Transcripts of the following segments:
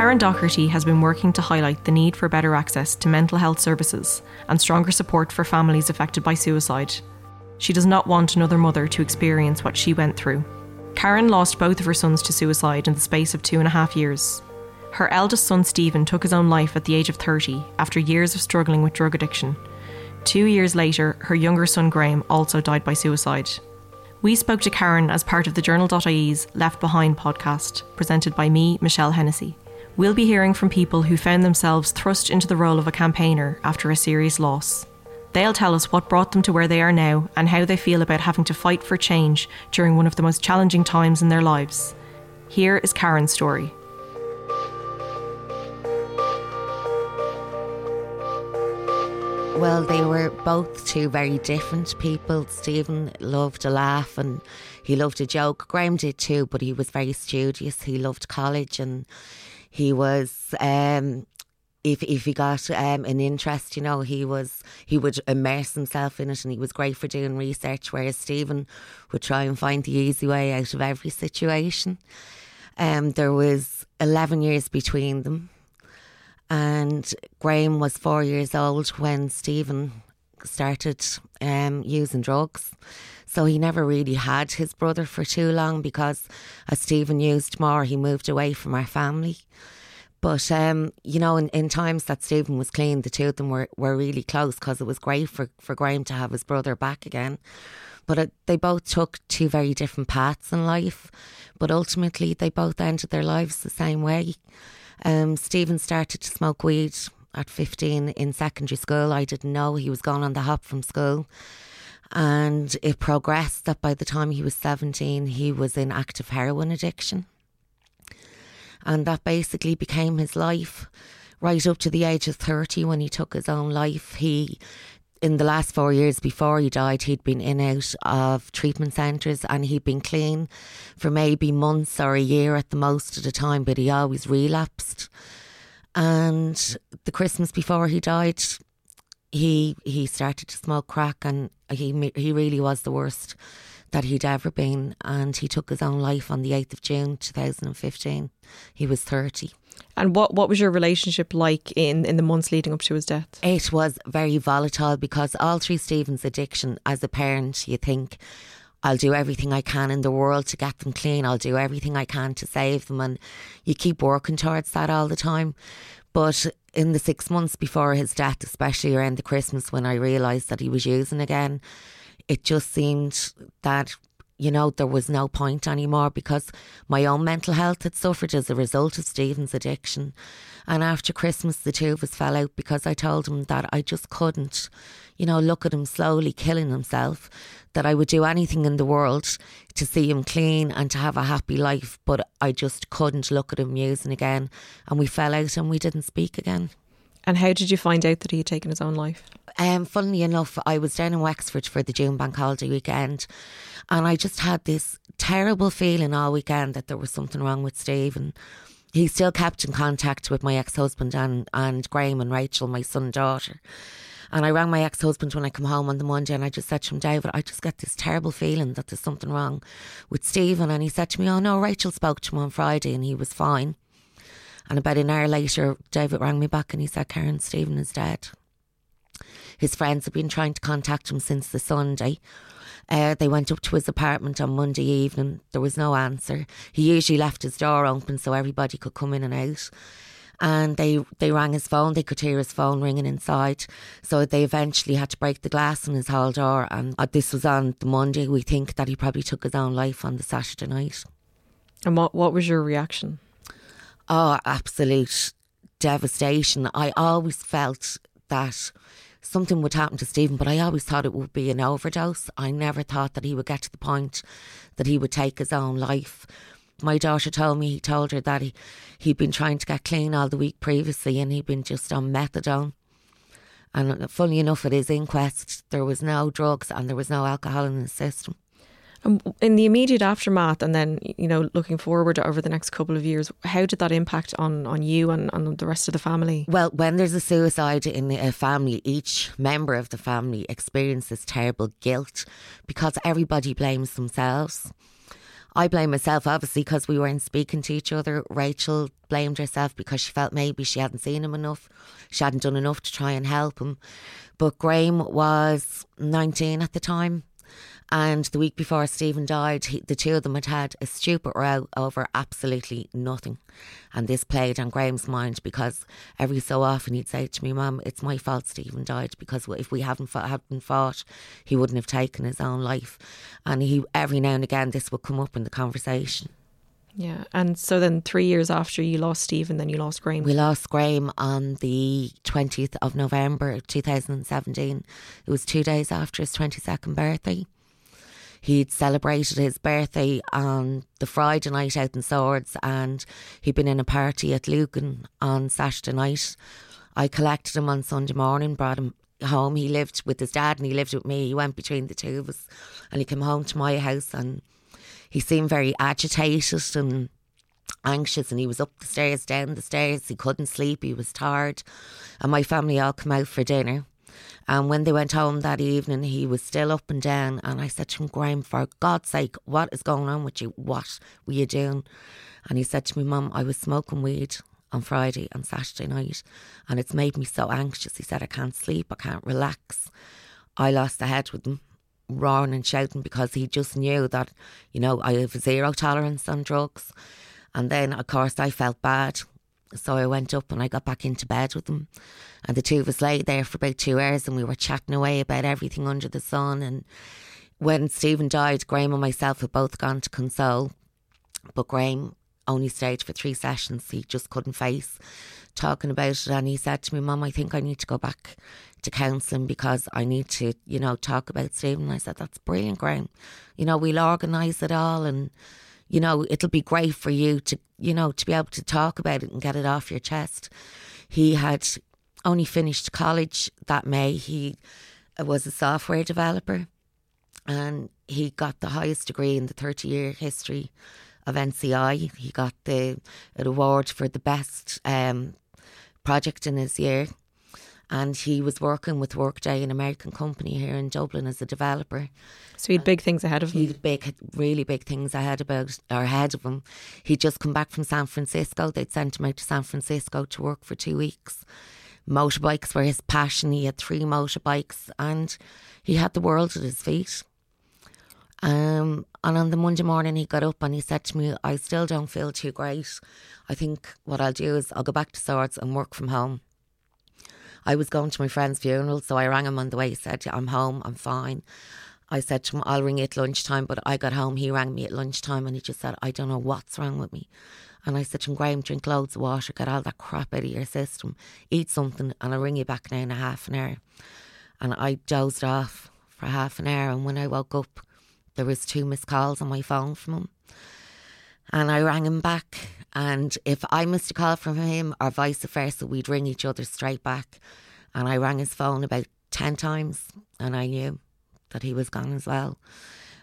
Karen Docherty has been working to highlight the need for better access to mental health services and stronger support for families affected by suicide. She does not want another mother to experience what she went through. Karen lost both of her sons to suicide in the space of two and a half years. Her eldest son, Stephen, took his own life at the age of 30 after years of struggling with drug addiction. Two years later, her younger son, Graham, also died by suicide. We spoke to Karen as part of the Journal.ie's Left Behind podcast, presented by me, Michelle Hennessy. We'll be hearing from people who found themselves thrust into the role of a campaigner after a serious loss. They'll tell us what brought them to where they are now and how they feel about having to fight for change during one of the most challenging times in their lives. Here is Karen's story. Well, they were both two very different people. Stephen loved a laugh and he loved a joke. Graham did too, but he was very studious. He loved college and he was um, if if he got um, an interest, you know, he was he would immerse himself in it, and he was great for doing research. Whereas Stephen would try and find the easy way out of every situation. Um, there was eleven years between them, and Graham was four years old when Stephen started um, using drugs. So he never really had his brother for too long because as Stephen used more, he moved away from our family. But, um, you know, in, in times that Stephen was clean, the two of them were, were really close because it was great for, for Graham to have his brother back again. But it, they both took two very different paths in life. But ultimately, they both ended their lives the same way. Um, Stephen started to smoke weed at 15 in secondary school. I didn't know he was gone on the hop from school. And it progressed that by the time he was 17, he was in active heroin addiction. And that basically became his life right up to the age of 30 when he took his own life. He in the last four years before he died, he'd been in out of treatment centres and he'd been clean for maybe months or a year at the most at a time, but he always relapsed. And the Christmas before he died, he he started to smoke crack, and he he really was the worst that he'd ever been. And he took his own life on the eighth of June, two thousand and fifteen. He was thirty. And what, what was your relationship like in, in the months leading up to his death? It was very volatile because all through Stephen's addiction, as a parent, you think, I'll do everything I can in the world to get them clean. I'll do everything I can to save them. And you keep working towards that all the time. But in the six months before his death, especially around the Christmas when I realised that he was using again, it just seemed that you know, there was no point anymore because my own mental health had suffered as a result of Stephen's addiction. And after Christmas, the two of us fell out because I told him that I just couldn't, you know, look at him slowly killing himself, that I would do anything in the world to see him clean and to have a happy life, but I just couldn't look at him using again. And we fell out and we didn't speak again. And how did you find out that he had taken his own life? Um, funnily enough, I was down in Wexford for the June Bank Holiday weekend, and I just had this terrible feeling all weekend that there was something wrong with Steve. And he still kept in contact with my ex husband and, and Graham and Rachel, my son and daughter. And I rang my ex husband when I come home on the Monday and I just said to him, David, I just get this terrible feeling that there's something wrong with Stephen. And he said to me, Oh no, Rachel spoke to him on Friday and he was fine. And about an hour later, David rang me back and he said, Karen, Stephen is dead. His friends have been trying to contact him since the Sunday. Uh, they went up to his apartment on Monday evening. There was no answer. He usually left his door open so everybody could come in and out. And they, they rang his phone. They could hear his phone ringing inside. So they eventually had to break the glass in his hall door. And uh, this was on the Monday. We think that he probably took his own life on the Saturday night. And what, what was your reaction? Oh, absolute devastation. I always felt that something would happen to Stephen, but I always thought it would be an overdose. I never thought that he would get to the point that he would take his own life. My daughter told me he told her that he, he'd been trying to get clean all the week previously and he'd been just on methadone. And uh, funny enough, at his inquest, there was no drugs and there was no alcohol in his system. In the immediate aftermath, and then you know, looking forward over the next couple of years, how did that impact on on you and on the rest of the family? Well, when there's a suicide in a family, each member of the family experiences terrible guilt because everybody blames themselves. I blame myself, obviously, because we weren't speaking to each other. Rachel blamed herself because she felt maybe she hadn't seen him enough. She hadn't done enough to try and help him. But Graham was 19 at the time. And the week before Stephen died, he, the two of them had had a stupid row over absolutely nothing. And this played on Graham's mind because every so often he'd say to me, Mum, it's my fault Stephen died because if we hadn't fought, hadn't fought, he wouldn't have taken his own life. And he every now and again this would come up in the conversation. Yeah, and so then three years after you lost Stephen, then you lost Graham. We lost Graham on the 20th of November 2017. It was two days after his 22nd birthday. He'd celebrated his birthday on the Friday night out in Swords and he'd been in a party at Lucan on Saturday night. I collected him on Sunday morning, brought him home. He lived with his dad and he lived with me. He went between the two of us and he came home to my house and he seemed very agitated and anxious and he was up the stairs, down the stairs. He couldn't sleep. He was tired. And my family all come out for dinner. And when they went home that evening, he was still up and down. And I said to him, Graham, for God's sake, what is going on with you? What were you doing? And he said to me, Mum, I was smoking weed on Friday and Saturday night, and it's made me so anxious. He said, I can't sleep, I can't relax. I lost the head with him, roaring and shouting because he just knew that, you know, I have zero tolerance on drugs. And then, of course, I felt bad so I went up and I got back into bed with him. And the two of us lay there for about two hours and we were chatting away about everything under the sun. And when Stephen died, Graham and myself had both gone to console. But Graham only stayed for three sessions. He just couldn't face talking about it. And he said to me, Mum, I think I need to go back to counselling because I need to, you know, talk about Stephen. And I said, That's brilliant, Graham. You know, we'll organise it all and you know, it'll be great for you to, you know, to be able to talk about it and get it off your chest. He had only finished college that May. He was a software developer and he got the highest degree in the 30 year history of NCI. He got the an award for the best um, project in his year and he was working with Workday, an American company here in Dublin, as a developer. So he had big things ahead of him. He had big, really big things ahead about or ahead of him. He'd just come back from San Francisco. They'd sent him out to San Francisco to work for two weeks. Motorbikes were his passion. He had three motorbikes, and he had the world at his feet. Um, and on the Monday morning, he got up and he said to me, I still don't feel too great. I think what I'll do is I'll go back to Swords and work from home. I was going to my friend's funeral, so I rang him on the way. He said, I'm home, I'm fine. I said to him, I'll ring you at lunchtime. But I got home, he rang me at lunchtime and he just said, I don't know what's wrong with me. And I said to him, Graham, drink loads of water, get all that crap out of your system, eat something, and I'll ring you back now in a half an hour. And I dozed off for half an hour. And when I woke up, there was two missed calls on my phone from him. And I rang him back. And if I missed a call from him or vice versa, we'd ring each other straight back. And I rang his phone about 10 times and I knew that he was gone as well.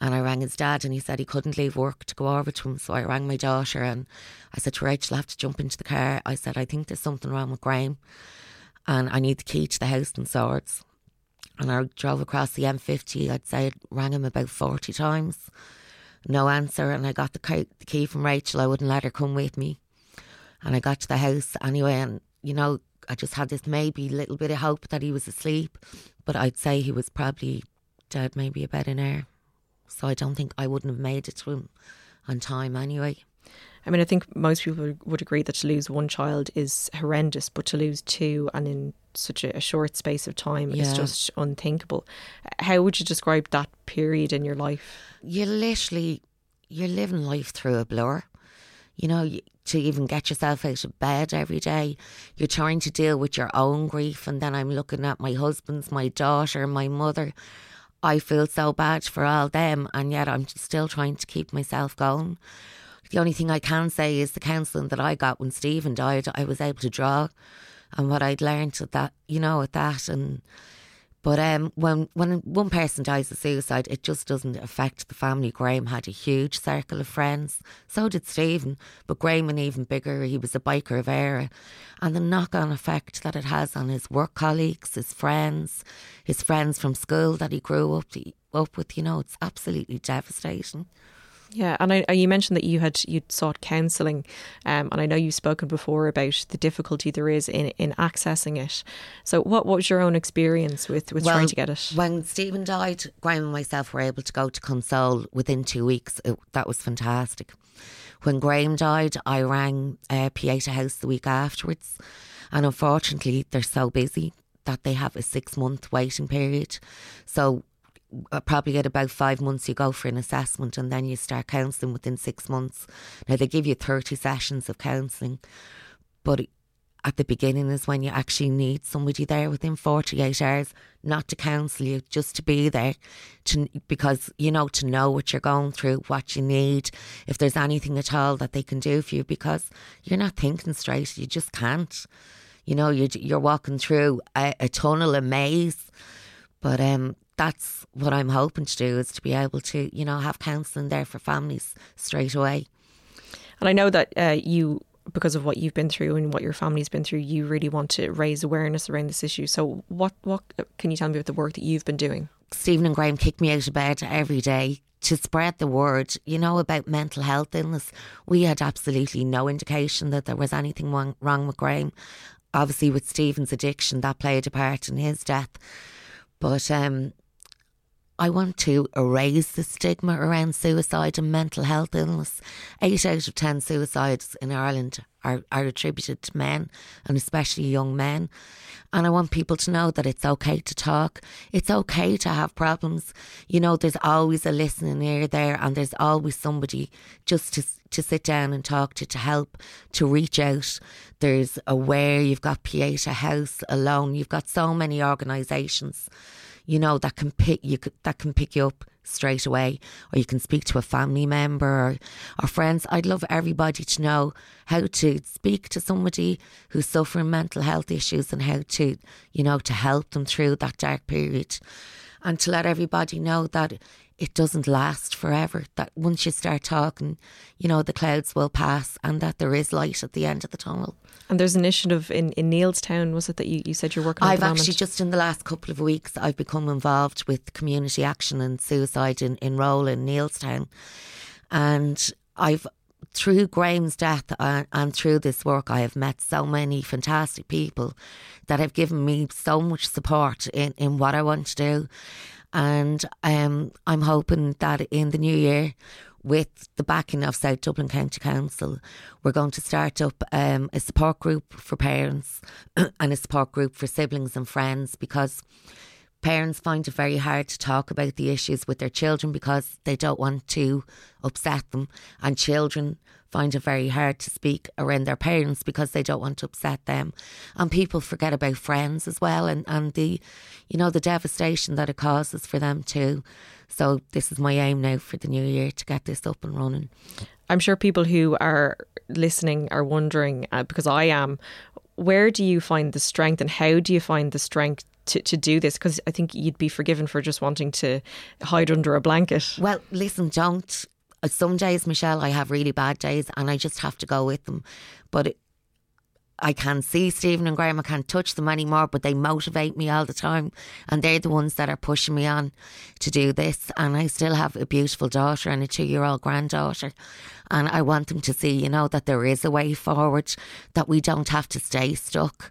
And I rang his dad and he said he couldn't leave work to go over to him. So I rang my daughter and I said to Rachel, I have to jump into the car. I said, I think there's something wrong with Graham and I need the key to the house in Swords. And I drove across the M50. I'd say I rang him about 40 times no answer. And I got the key from Rachel. I wouldn't let her come with me. And I got to the house anyway. And, you know, I just had this maybe little bit of hope that he was asleep. But I'd say he was probably dead maybe about an hour. So I don't think I wouldn't have made it to him on time anyway. I mean, I think most people would agree that to lose one child is horrendous, but to lose two and in such a, short space of time yeah. is just unthinkable. How would you describe that period in your life? You literally, you're living life through a blur. You know, to even get yourself out of bed every day, you're trying to deal with your own grief. And then I'm looking at my husband's, my daughter, my mother. I feel so bad for all them, and yet I'm still trying to keep myself going. The only thing I can say is the counselling that I got when Stephen died, I was able to draw and what I'd learned at that, you know, at that. And but um, when when one person dies of suicide, it just doesn't affect the family. Graham had a huge circle of friends. So did Stephen, but Graham an even bigger. He was a biker of era, and the knock-on effect that it has on his work colleagues, his friends, his friends from school that he grew up up with. You know, it's absolutely devastating. Yeah, and I, you mentioned that you had you sought counselling, um, and I know you've spoken before about the difficulty there is in, in accessing it. So, what, what was your own experience with, with well, trying to get it? When Stephen died, Graham and myself were able to go to Console within two weeks. It, that was fantastic. When Graham died, I rang uh, Pieta House the week afterwards, and unfortunately, they're so busy that they have a six month waiting period. So uh, probably at about five months you go for an assessment and then you start counselling within six months. Now they give you 30 sessions of counselling, but at the beginning is when you actually need somebody there within 48 hours, not to counsel you, just to be there, to because you know to know what you're going through, what you need, if there's anything at all that they can do for you, because you're not thinking straight, you just can't. You know, you're you're walking through a, a tunnel, a maze, but um, that's what I'm hoping to do is to be able to, you know, have counselling there for families straight away. And I know that uh, you, because of what you've been through and what your family's been through, you really want to raise awareness around this issue. So, what what can you tell me about the work that you've been doing? Stephen and Graham kick me out of bed every day to spread the word, you know, about mental health illness. We had absolutely no indication that there was anything wrong, wrong with Graham. Obviously, with Stephen's addiction, that played a part in his death. But um, I want to erase the stigma around suicide and mental health illness. Eight out of ten suicides in Ireland are, are attributed to men, and especially young men. And I want people to know that it's okay to talk. It's okay to have problems. You know, there's always a listening ear there, and there's always somebody just to to sit down and talk to, to help, to reach out. There's Aware, you've got Pieta House alone, you've got so many organisations you know, that can pick you that can pick you up straight away, or you can speak to a family member or, or friends. I'd love everybody to know how to speak to somebody who's suffering mental health issues and how to, you know, to help them through that dark period, and to let everybody know that it doesn't last forever. That once you start talking, you know, the clouds will pass and that there is light at the end of the tunnel. And there's an initiative in, in Neilstown, was it that you, you said you're working on? I've actually just in the last couple of weeks I've become involved with community action and suicide in, in in Neilstown. And I've through Graham's death and, and, through this work, I have met so many fantastic people that have given me so much support in, in what I want to do. And um, I'm hoping that in the new year, with the backing of South Dublin County Council, we're going to start up um, a support group for parents and a support group for siblings and friends because parents find it very hard to talk about the issues with their children because they don't want to upset them, and children find it very hard to speak around their parents because they don't want to upset them. And people forget about friends as well and, and the you know, the devastation that it causes for them too. So this is my aim now for the new year to get this up and running. I'm sure people who are listening are wondering, uh, because I am, where do you find the strength and how do you find the strength to, to do this? Because I think you'd be forgiven for just wanting to hide under a blanket. Well, listen, don't uh, some days, Michelle, I have really bad days and I just have to go with them. But it, I can see Stephen and Graham, I can't touch them anymore, but they motivate me all the time. And they're the ones that are pushing me on to do this. And I still have a beautiful daughter and a two year old granddaughter. And I want them to see, you know, that there is a way forward, that we don't have to stay stuck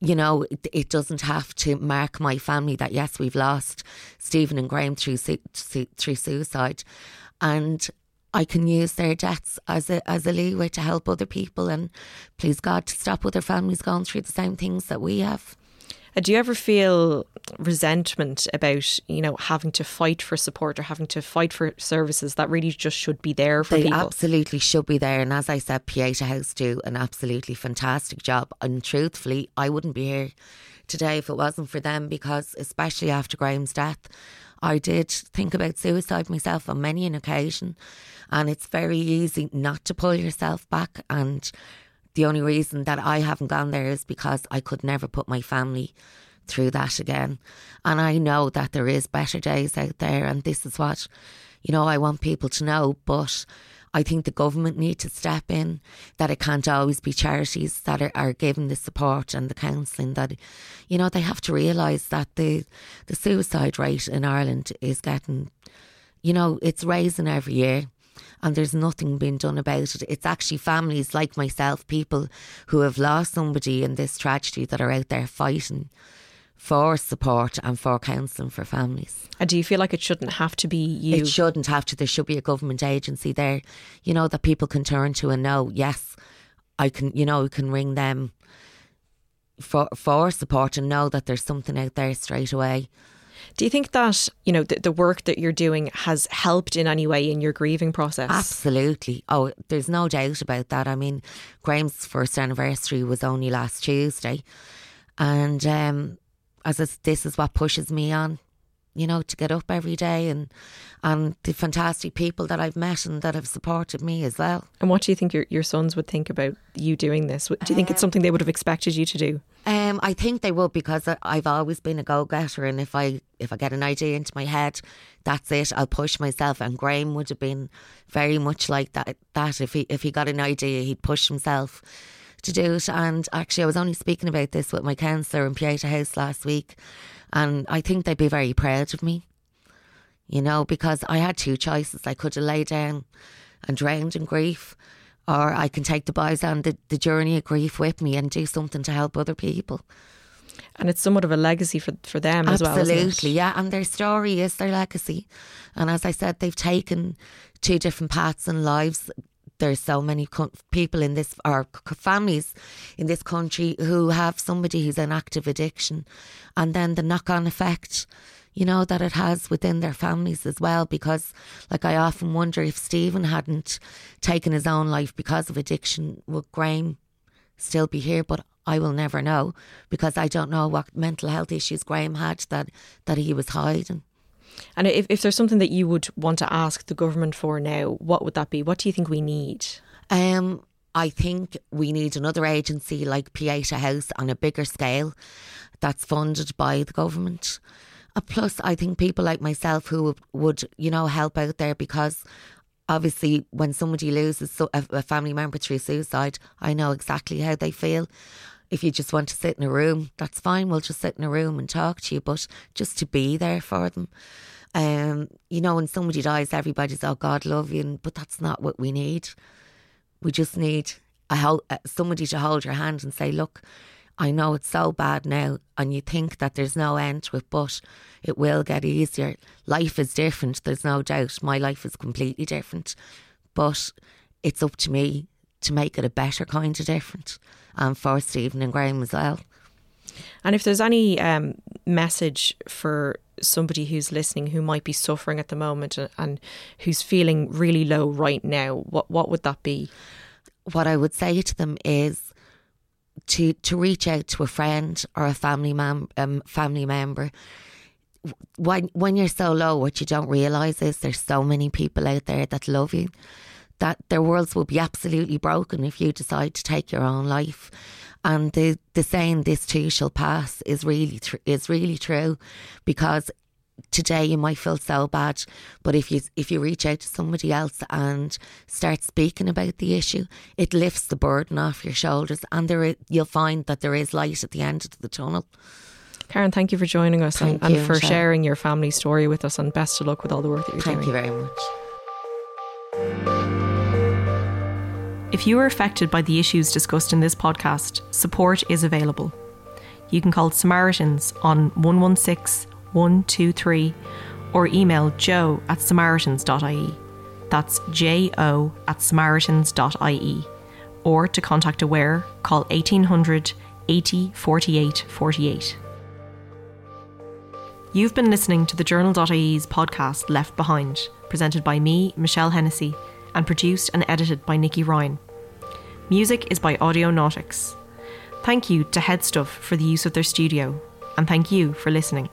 you know, it, doesn't have to mark my family that yes, we've lost Stephen and Graham through through suicide, and I can use their deaths as a as a leeway to help other people and please God to stop other families going through the same things that we have. Uh, do you ever feel resentment about you know having to fight for support or having to fight for services that really just should be there for they people? absolutely should be there. And as I said, Pieta House do an absolutely fantastic job. And truthfully, I wouldn't be here today if it wasn't for them because, especially after Graham's death, I did think about suicide myself on many an occasion, and it's very easy not to pull yourself back. And the only reason that I haven't gone there is because I could never put my family through that again. And I know that there is better days out there, and this is what, you know, I want people to know. But I think the government need to step in, that it can't always be charities that are, are giving the support and the counselling that, you know, they have to realise that the, the suicide rate in Ireland is getting, you know, it's raising every year. And there's nothing being done about it. It's actually families like myself, people who have lost somebody in this tragedy that are out there fighting for support and for counselling for families. And do you feel like it shouldn't have to be you? It shouldn't have to. There should be a government agency there, you know, that people can turn to and know, yes, I can, you know, can ring them for for support and know that there's something out there straight away. Do you think that you know the, the, work that you're doing has helped in any way in your grieving process? Absolutely. Oh, there's no doubt about that. I mean, Graham's first anniversary was only last Tuesday, and um, as this is what pushes me on you know, to get up every day and and the fantastic people that I've met and that have supported me as well. And what do you think your, your sons would think about you doing this? Do you think um, it's something they would have expected you to do? Um, I think they would because I've always been a go getter, and if I if I get an idea into my head, that's it. I'll push myself. And Graham would have been very much like that. That if he if he got an idea, he'd push himself to do it. And actually, I was only speaking about this with my counsellor in Pieta House last week and I think they'd be very proud of me, you know, because I had two choices. I could have laid down and drowned in grief, or I can take the boys on the, the journey of grief with me and do something to help other people. And it's somewhat of a legacy for, for them as well. Absolutely, yeah. And their story is their legacy. And as I said, they've taken two different paths in lives there's so many co- people in this or families in this country who have somebody who's in active addiction, and then the knock-on effect, you know, that it has within their families as well. Because, like, I often wonder if Stephen hadn't taken his own life because of addiction, would Graham still be here? But I will never know because I don't know what mental health issues Graham had that that he was hiding. And if, if there's something that you would want to ask the government for now, what would that be? What do you think we need? Um, I think we need another agency like Pieta House on a bigger scale that's funded by the government. Uh, plus, I think people like myself who would, you know, help out there because obviously when somebody loses a family member through suicide, I know exactly how they feel. If you just want to sit in a room, that's fine. We'll just sit in a room and talk to you, but just to be there for them. Um, you know, when somebody dies, everybody's, oh, God love you. But that's not what we need. We just need a, uh, somebody to hold your hand and say, look, I know it's so bad now, and you think that there's no end to it, but it will get easier. Life is different, there's no doubt. My life is completely different, but it's up to me to make it a better kind of difference and for Stephen and Graham as well. And if there's any um, message for somebody who's listening who might be suffering at the moment and, and who's feeling really low right now, what what would that be? What I would say to them is to to reach out to a friend or a family mem- um, family member. When when you're so low, what you don't realise is there's so many people out there that love you, that their worlds will be absolutely broken if you decide to take your own life. And the, the saying "this too shall pass" is really tr- is really true, because today you might feel so bad, but if you if you reach out to somebody else and start speaking about the issue, it lifts the burden off your shoulders, and there is, you'll find that there is light at the end of the tunnel. Karen, thank you for joining us and, and, for Michelle. sharing your family story with us, and best of luck with all the work that you're thank doing. Thank you very If you are affected by the issues discussed in this podcast, support is available. You can call Samaritans on 116 123 or email jo at samaritans.ie. That's J O at samaritans.ie. Or to contact Aware, call 1800 80 48 48. You've been listening to the Journal.ie's podcast Left Behind, presented by me, Michelle Hennessy, and produced and edited by Nikki Ryan. Music is by Audionautix. Thank you to Headstuff for the use of their studio, and thank you for listening.